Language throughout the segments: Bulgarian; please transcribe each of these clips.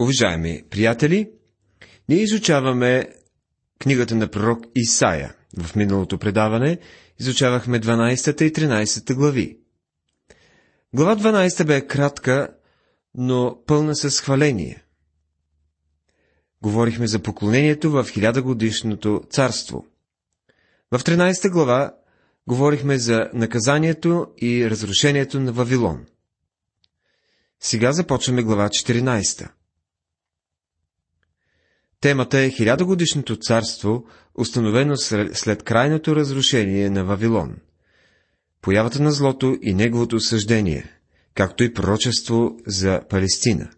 Уважаеми приятели, ние изучаваме книгата на пророк Исаия. В миналото предаване изучавахме 12 и 13 глави. Глава 12 бе кратка, но пълна с хваление. Говорихме за поклонението в хилядогодишното царство. В 13 глава говорихме за наказанието и разрушението на Вавилон. Сега започваме глава 14. Темата е хилядогодишното царство, установено след крайното разрушение на Вавилон. Появата на злото и неговото осъждение, както и пророчество за Палестина.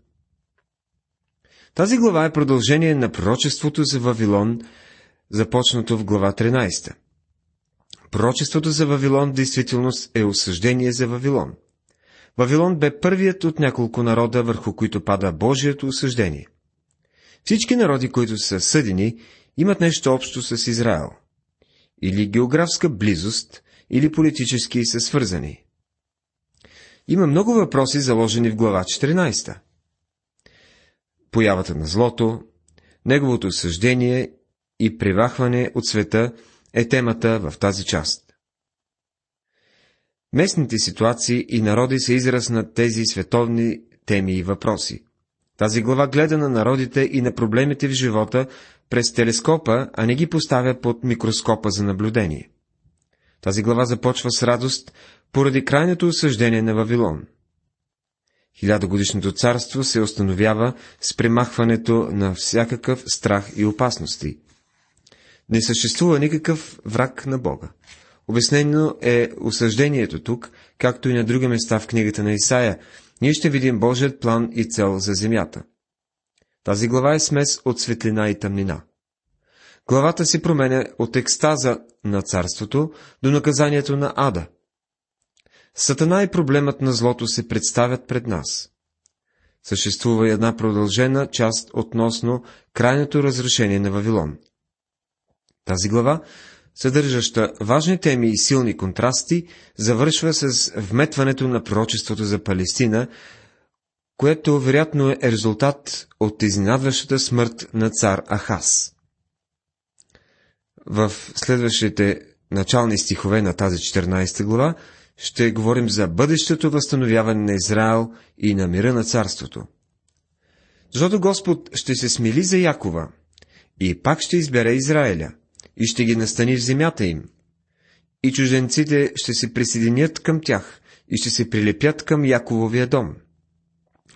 Тази глава е продължение на пророчеството за Вавилон, започнато в глава 13. Пророчеството за Вавилон в действителност е осъждение за Вавилон. Вавилон бе първият от няколко народа, върху които пада Божието осъждение. Всички народи, които са съдени, имат нещо общо с Израел. Или географска близост, или политически са свързани. Има много въпроси, заложени в глава 14. Появата на злото, неговото съждение и превахване от света е темата в тази част. Местните ситуации и народи са израз на тези световни теми и въпроси. Тази глава гледа на народите и на проблемите в живота през телескопа, а не ги поставя под микроскопа за наблюдение. Тази глава започва с радост поради крайното осъждение на Вавилон. Хилядогодишното царство се установява с премахването на всякакъв страх и опасности. Не съществува никакъв враг на Бога. Обяснено е осъждението тук, както и на други места в книгата на Исаия, ние ще видим Божият план и цел за земята. Тази глава е смес от светлина и тъмнина. Главата си променя от екстаза на царството до наказанието на ада. Сатана и проблемът на злото се представят пред нас. Съществува една продължена част относно крайното разрешение на Вавилон. Тази глава съдържаща важни теми и силни контрасти, завършва с вметването на пророчеството за Палестина, което вероятно е резултат от изненадващата смърт на цар Ахас. В следващите начални стихове на тази 14 глава ще говорим за бъдещето възстановяване на Израел и на мира на царството. Защото Господ ще се смили за Якова и пак ще избере Израиля – и ще ги настани в земята им. И чужденците ще се присъединят към тях и ще се прилепят към Якововия дом.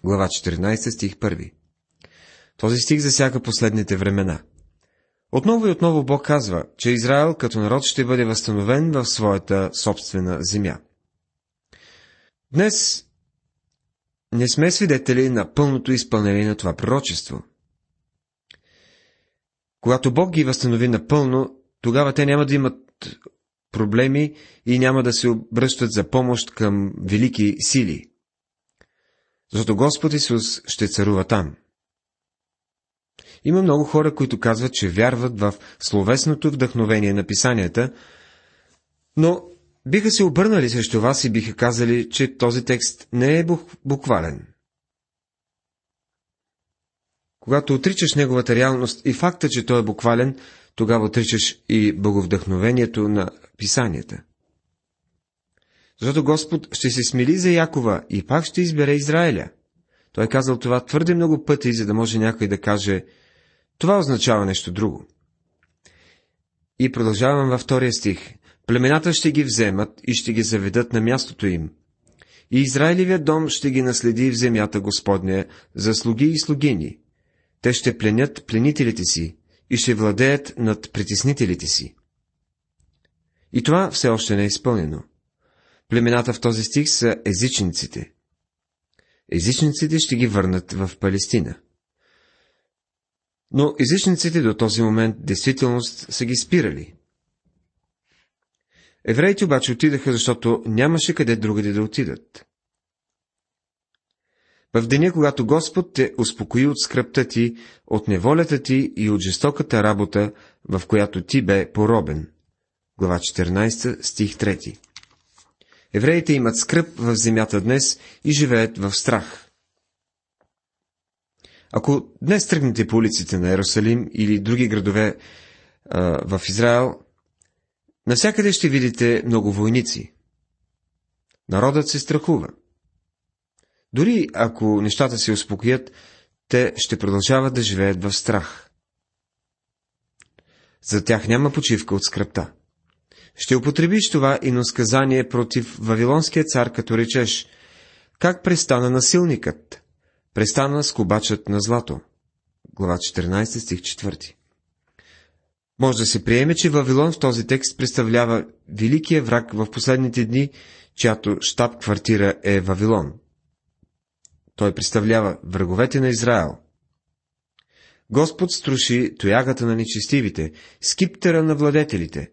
Глава 14, стих 1. Този стих засяга последните времена. Отново и отново Бог казва, че Израел като народ ще бъде възстановен в своята собствена земя. Днес не сме свидетели на пълното изпълнение на това пророчество. Когато Бог ги възстанови напълно, тогава те няма да имат проблеми и няма да се обръщат за помощ към велики сили. Защото Господ Исус ще царува там. Има много хора, които казват, че вярват в словесното вдъхновение на писанията, но биха се обърнали срещу вас и биха казали, че този текст не е буквален. Когато отричаш неговата реалност и факта, че той е буквален, тогава отричаш и боговдъхновението на писанията. Защото Господ ще се смили за Якова и пак ще избере Израиля. Той е казал това твърде много пъти, за да може някой да каже, това означава нещо друго. И продължавам във втория стих. Племената ще ги вземат и ще ги заведат на мястото им. И Израилевият дом ще ги наследи в земята Господня за слуги и слугини, те ще пленят пленителите си и ще владеят над притеснителите си. И това все още не е изпълнено. Племената в този стих са езичниците. Езичниците ще ги върнат в Палестина. Но езичниците до този момент действителност са ги спирали. Евреите обаче отидаха, защото нямаше къде другаде да отидат. В деня, когато Господ те успокои от скръпта ти, от неволята ти и от жестоката работа, в която ти бе поробен. Глава 14, стих 3 Евреите имат скръп в земята днес и живеят в страх. Ако днес тръгнете по улиците на Ерусалим или други градове а, в Израел, навсякъде ще видите много войници. Народът се страхува. Дори ако нещата се успокоят, те ще продължават да живеят в страх. За тях няма почивка от скръпта. Ще употребиш това и на сказание против Вавилонския цар, като речеш, как престана насилникът? Престана скобачът на злато. Глава 14, стих 4. Може да се приеме, че Вавилон в този текст представлява великия враг в последните дни, чиято штаб-квартира е Вавилон. Той представлява враговете на Израел. Господ струши тоягата на нечестивите, скиптера на владетелите,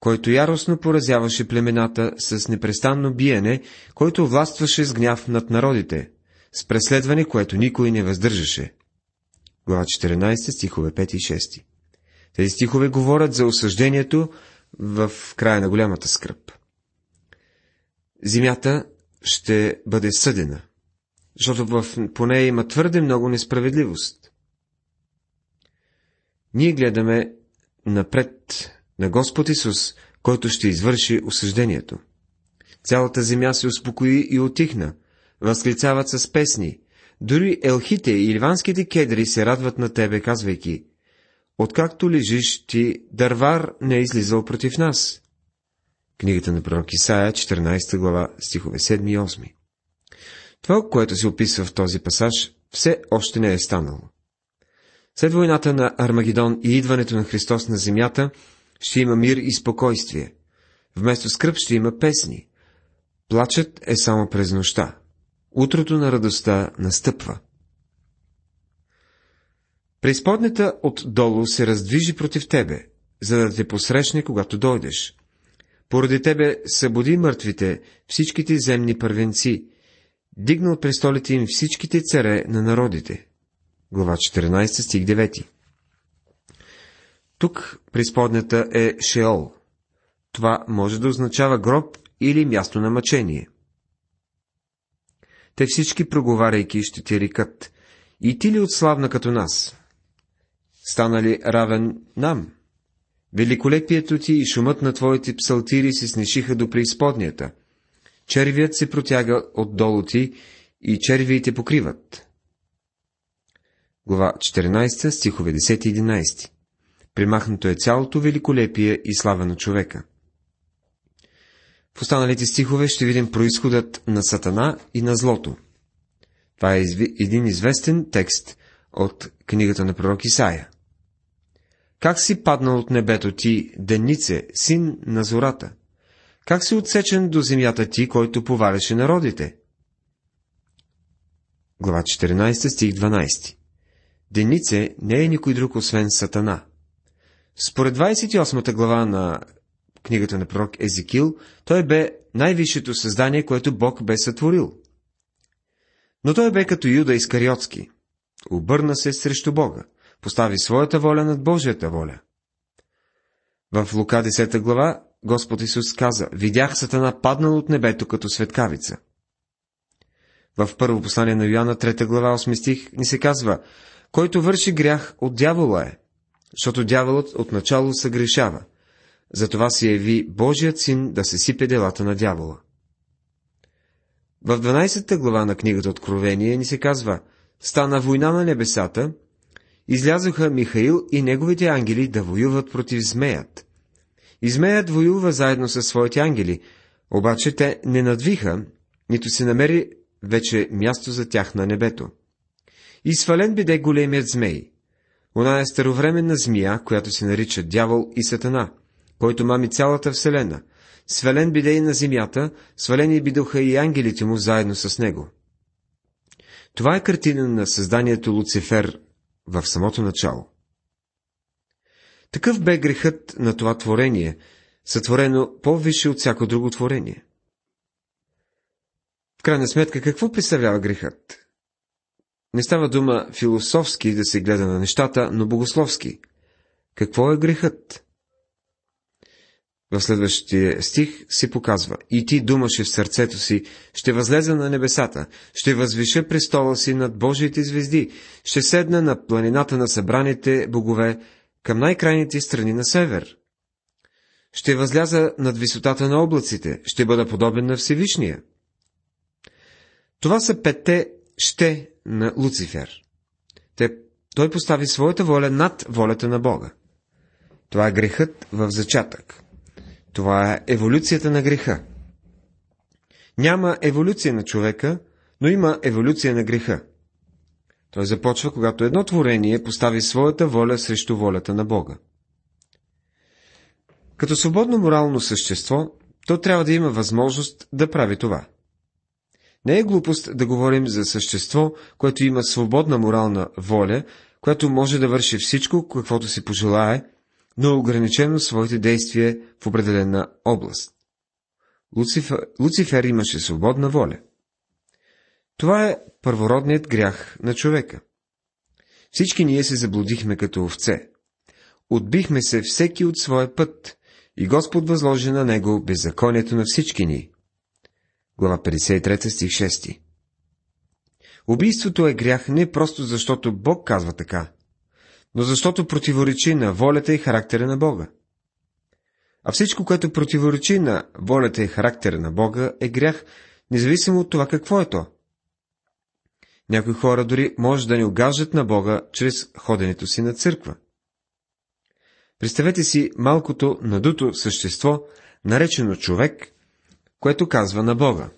който яростно поразяваше племената с непрестанно биене, който властваше с гняв над народите, с преследване, което никой не въздържаше. Глава 14, стихове 5 и 6. Тези стихове говорят за осъждението в края на голямата скръп. Земята ще бъде съдена, защото в, по нея има твърде много несправедливост. Ние гледаме напред на Господ Исус, който ще извърши осъждението. Цялата земя се успокои и отихна, възклицават с песни. Дори елхите и ливанските кедри се радват на тебе, казвайки, Откакто лежиш ти, дървар не е излизал против нас. Книгата на пророк Исаия, 14 глава, стихове 7 и 8. Това, което се описва в този пасаж, все още не е станало. След войната на Армагедон и идването на Христос на земята, ще има мир и спокойствие. Вместо скръп ще има песни. Плачът е само през нощта. Утрото на радостта настъпва. Преизподнята отдолу се раздвижи против тебе, за да те посрещне, когато дойдеш. Поради тебе събуди мъртвите, всичките земни първенци, дигнал престолите им всичките царе на народите. Глава 14, стих 9 Тук преизподнята е Шеол. Това може да означава гроб или място на мъчение. Те всички проговаряйки ще ти рекат, и ти ли отславна като нас? Стана ли равен нам? Великолепието ти и шумът на твоите псалтири се снешиха до преизподнята. Червият се протяга отдолу ти и червиите покриват. Глава 14, стихове 10 и 11 Примахнато е цялото великолепие и слава на човека. В останалите стихове ще видим происходът на Сатана и на злото. Това е един известен текст от книгата на пророк Исаия. Как си паднал от небето ти, Денице, син на зората? Как си отсечен до земята ти, който поваляше народите? Глава 14, стих 12 Денице не е никой друг, освен Сатана. Според 28 глава на книгата на пророк Езекил, той бе най-висшето създание, което Бог бе сътворил. Но той бе като Юда Искариотски. Обърна се срещу Бога постави своята воля над Божията воля. В Лука 10 глава Господ Исус каза, видях Сатана паднал от небето като светкавица. В първо послание на Йоанна 3 глава 8 стих ни се казва, който върши грях от дявола е, защото дяволът отначало съгрешава. Затова се яви Божият син да се сипе делата на дявола. В 12 глава на книгата Откровение ни се казва, стана война на небесата излязоха Михаил и неговите ангели да воюват против змеят. И змеят воюва заедно със своите ангели, обаче те не надвиха, нито се намери вече място за тях на небето. И свален биде големият змей. Она е старовременна змия, която се нарича дявол и сатана, който мами цялата вселена. Свален биде и на земята, свалени бидоха и ангелите му заедно с него. Това е картина на създанието Луцифер в самото начало. Такъв бе грехът на това творение, сътворено по-висше от всяко друго творение. В крайна сметка, какво представлява грехът? Не става дума философски да се гледа на нещата, но богословски. Какво е грехът? в следващия стих се показва. И ти думаше в сърцето си, ще възлеза на небесата, ще възвиша престола си над Божиите звезди, ще седна на планината на събраните богове към най-крайните страни на север. Ще възляза над висотата на облаците, ще бъда подобен на Всевишния. Това са петте ще на Луцифер. Те, той постави своята воля над волята на Бога. Това е грехът в зачатък. Това е еволюцията на греха. Няма еволюция на човека, но има еволюция на греха. Той започва, когато едно творение постави своята воля срещу волята на Бога. Като свободно морално същество, то трябва да има възможност да прави това. Не е глупост да говорим за същество, което има свободна морална воля, което може да върши всичко, каквото си пожелае, но ограничено своите действия в определена област. Луцифер, Луцифер имаше свободна воля. Това е първородният грях на човека. Всички ние се заблудихме като овце. Отбихме се всеки от своя път и Господ възложи на него беззаконието на всички ни. Глава 53, стих 6 Убийството е грях не просто защото Бог казва така, но защото противоречи на волята и характера на Бога. А всичко, което противоречи на волята и характера на Бога, е грях, независимо от това какво е то. Някои хора дори може да ни огаждат на Бога чрез ходенето си на църква. Представете си малкото надуто същество, наречено човек, което казва на Бога.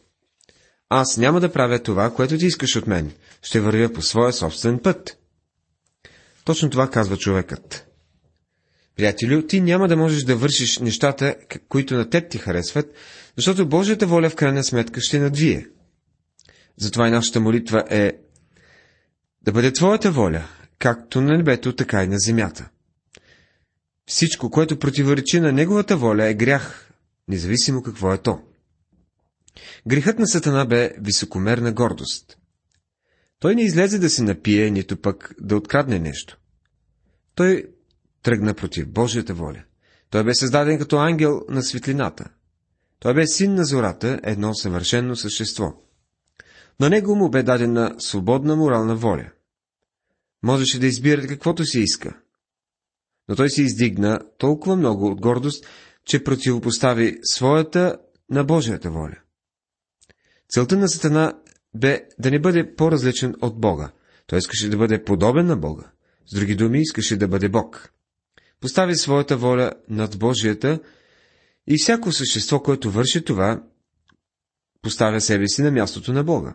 Аз няма да правя това, което ти искаш от мен. Ще вървя по своя собствен път. Точно това казва човекът. Приятелю, ти няма да можеш да вършиш нещата, които на теб ти харесват, защото Божията воля в крайна сметка ще надвие. Затова и нашата молитва е да бъде Твоята воля, както на небето, така и на земята. Всичко, което противоречи на Неговата воля, е грях, независимо какво е то. Грехът на Сатана бе високомерна гордост. Той не излезе да се напие, нито пък да открадне нещо. Той тръгна против Божията воля. Той бе създаден като ангел на светлината. Той бе син на зората, едно съвършено същество. На него му бе дадена свободна морална воля. Можеше да избира каквото си иска. Но той се издигна толкова много от гордост, че противопостави своята на Божията воля. Целта на Сатана бе да не бъде по-различен от Бога. Той искаше да бъде подобен на Бога. С други думи, искаше да бъде Бог. Постави своята воля над Божията и всяко същество, което върши това, поставя себе си на мястото на Бога.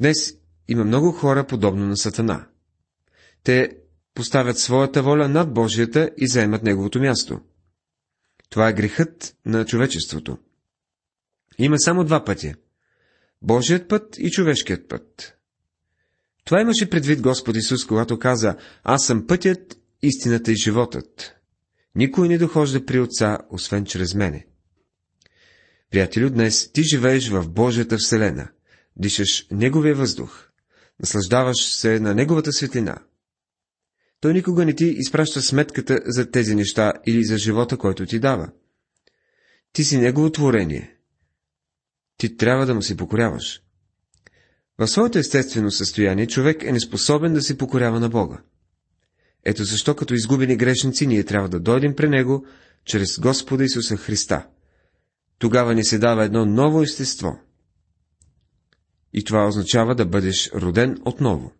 Днес има много хора подобно на Сатана. Те поставят своята воля над Божията и заемат неговото място. Това е грехът на човечеството. Има само два пътя. Божият път и човешкият път. Това имаше предвид Господ Исус, когато каза, аз съм пътят, истината и животът. Никой не дохожда при Отца, освен чрез мене. Приятелю, днес ти живееш в Божията Вселена, дишаш Неговия въздух, наслаждаваш се на Неговата светлина. Той никога не ти изпраща сметката за тези неща или за живота, който ти дава. Ти си Негово творение. Ти трябва да му се покоряваш. В своето естествено състояние човек е неспособен да се покорява на Бога. Ето защо като изгубени грешници ние трябва да дойдем при Него чрез Господа Исуса Христа. Тогава ни се дава едно ново естество. И това означава да бъдеш роден отново.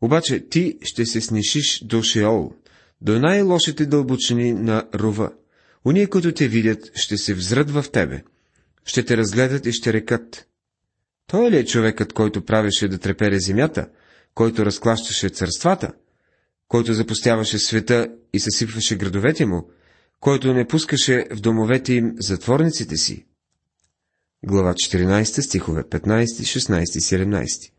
Обаче ти ще се снишиш до Шеол, до най-лошите дълбочини на рова. Уния, които те видят, ще се взрат в тебе, ще те разгледат и ще рекат. Той ли е човекът, който правеше да трепере земята, който разклащаше царствата, който запустяваше света и съсипваше градовете му, който не пускаше в домовете им затворниците си? Глава 14, стихове 15, 16 и 17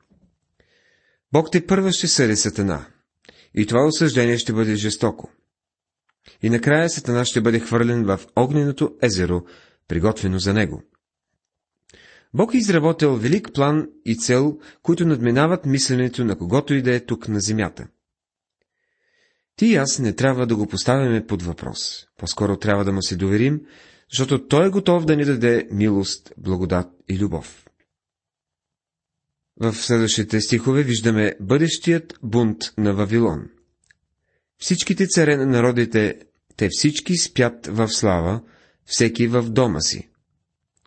Бог те първа ще съди Сатана, и това осъждение ще бъде жестоко. И накрая Сатана ще бъде хвърлен в огненото езеро, приготвено за него. Бог е изработил велик план и цел, които надминават мисленето на когото и да е тук на земята. Ти и аз не трябва да го поставяме под въпрос. По-скоро трябва да му се доверим, защото той е готов да ни даде милост, благодат и любов. В следващите стихове виждаме бъдещият бунт на Вавилон. Всичките царе на народите, те всички спят в слава, всеки в дома си.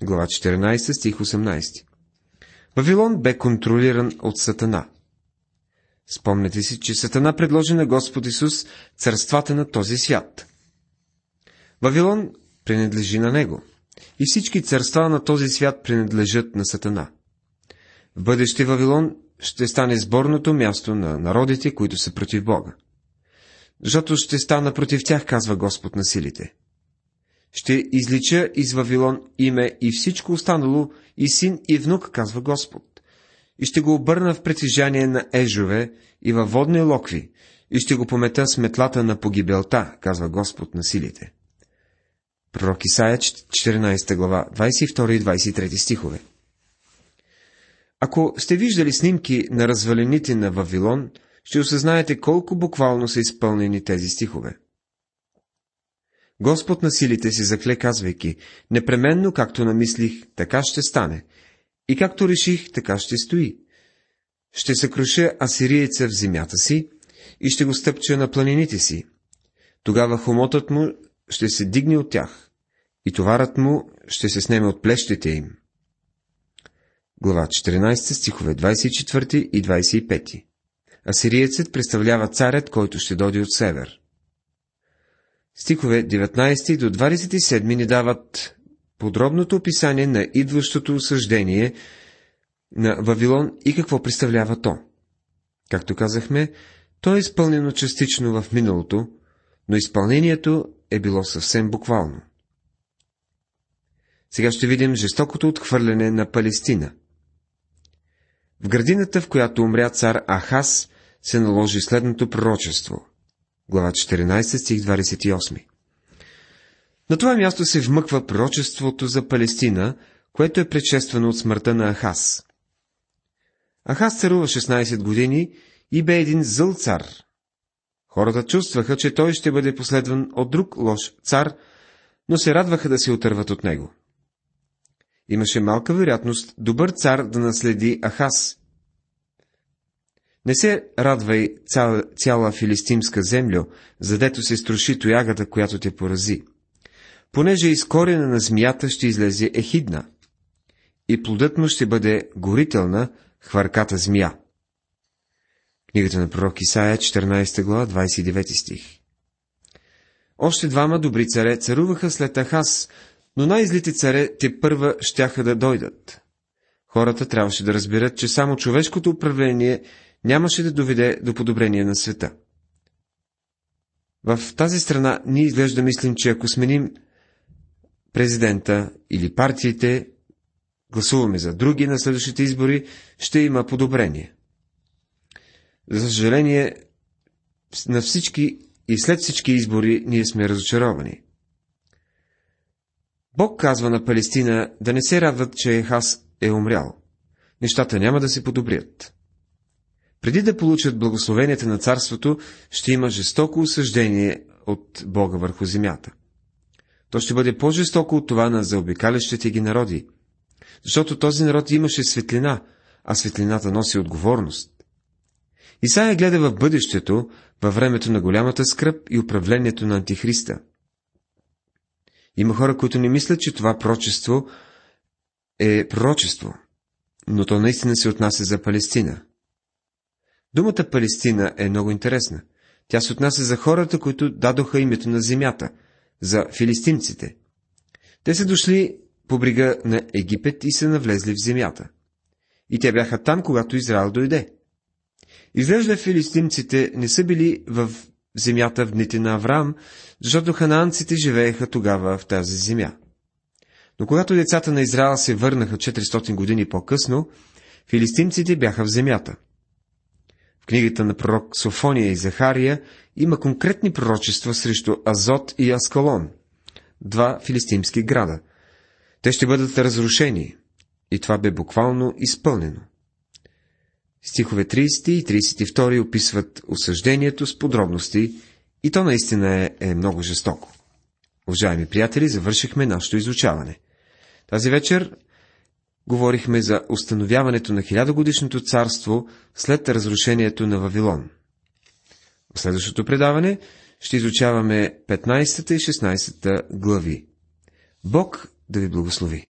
Глава 14, стих 18. Вавилон бе контролиран от Сатана. Спомнете си, че Сатана предложи на Господ Исус царствата на този свят. Вавилон принадлежи на него. И всички царства на този свят принадлежат на Сатана. В бъдеще Вавилон ще стане сборното място на народите, които са против Бога. Защото ще стана против тях, казва Господ на силите. Ще излича из Вавилон име и всичко останало, и син, и внук, казва Господ. И ще го обърна в притежание на ежове и във водни локви, и ще го помета с метлата на погибелта, казва Господ на силите. Пророк Исаия, 14 глава, 22 и 23 стихове. Ако сте виждали снимки на развалените на Вавилон, ще осъзнаете колко буквално са изпълнени тези стихове. Господ на силите си закле, казвайки, непременно както намислих, така ще стане, и както реших, така ще стои. Ще съкруша асириеца в земята си и ще го стъпча на планините си. Тогава хомотът му ще се дигне от тях и товарът му ще се снеме от плещите им. Глава 14, стихове 24 и 25. Асириецът представлява царят, който ще дойде от север. Стихове 19 до 27 ни дават подробното описание на идващото осъждение на Вавилон и какво представлява то. Както казахме, то е изпълнено частично в миналото, но изпълнението е било съвсем буквално. Сега ще видим жестокото отхвърляне на Палестина. В градината, в която умря цар Ахас, се наложи следното пророчество. Глава 14, стих 28. На това място се вмъква пророчеството за Палестина, което е предшествано от смъртта на Ахас. Ахас царува 16 години и бе един зъл цар. Хората чувстваха, че той ще бъде последван от друг лош цар, но се радваха да се отърват от него. Имаше малка вероятност добър цар да наследи Ахас. Не се радвай цяла, цяла филистимска землю, задето се струши тоягата, която те порази. Понеже из корена на змията ще излезе ехидна, и плодът му ще бъде горителна, хвърката змия. Книгата на пророк Исаия, 14 глава, 29 стих. Още двама добри царе царуваха след Ахас, но най-злите царе те първа щяха да дойдат. Хората трябваше да разберат, че само човешкото управление нямаше да доведе до подобрение на света. В тази страна ние изглежда мислим, че ако сменим президента или партиите, гласуваме за други на следващите избори, ще има подобрение. За съжаление, на всички и след всички избори ние сме разочаровани. Бог казва на Палестина да не се радват, че Хас е умрял. Нещата няма да се подобрят. Преди да получат благословенията на царството, ще има жестоко осъждение от Бога върху земята. То ще бъде по-жестоко от това на заобикалящите ги народи, защото този народ имаше светлина, а светлината носи отговорност. Исаия гледа в бъдещето, във времето на голямата скръп и управлението на Антихриста. Има хора, които не мислят, че това пророчество е пророчество, но то наистина се отнася за Палестина. Думата Палестина е много интересна. Тя се отнася за хората, които дадоха името на земята, за филистимците. Те са дошли по брига на Египет и са навлезли в земята. И те бяха там, когато Израел дойде. Изглежда филистимците не са били в земята в дните на Авраам, защото ханаанците живееха тогава в тази земя. Но когато децата на Израел се върнаха 400 години по-късно, филистимците бяха в земята. В книгата на пророк Софония и Захария има конкретни пророчества срещу Азот и Аскалон, два филистимски града. Те ще бъдат разрушени, и това бе буквално изпълнено. Стихове 30 и 32 описват осъждението с подробности И то наистина е, е много жестоко. Уважаеми приятели, завършихме нашето изучаване. Тази вечер говорихме за установяването на хилядогодишното царство след разрушението на Вавилон. В следващото предаване ще изучаваме 15 и 16 глави. Бог да ви благослови!